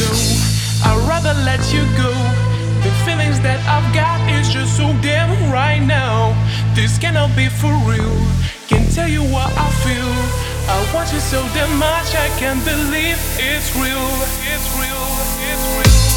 know. I'd rather let you go. The feelings that I've got is just so damn right now. This cannot be for real. Can't tell you what I feel. I want you so damn much I can't believe it's real. It's real, it's real.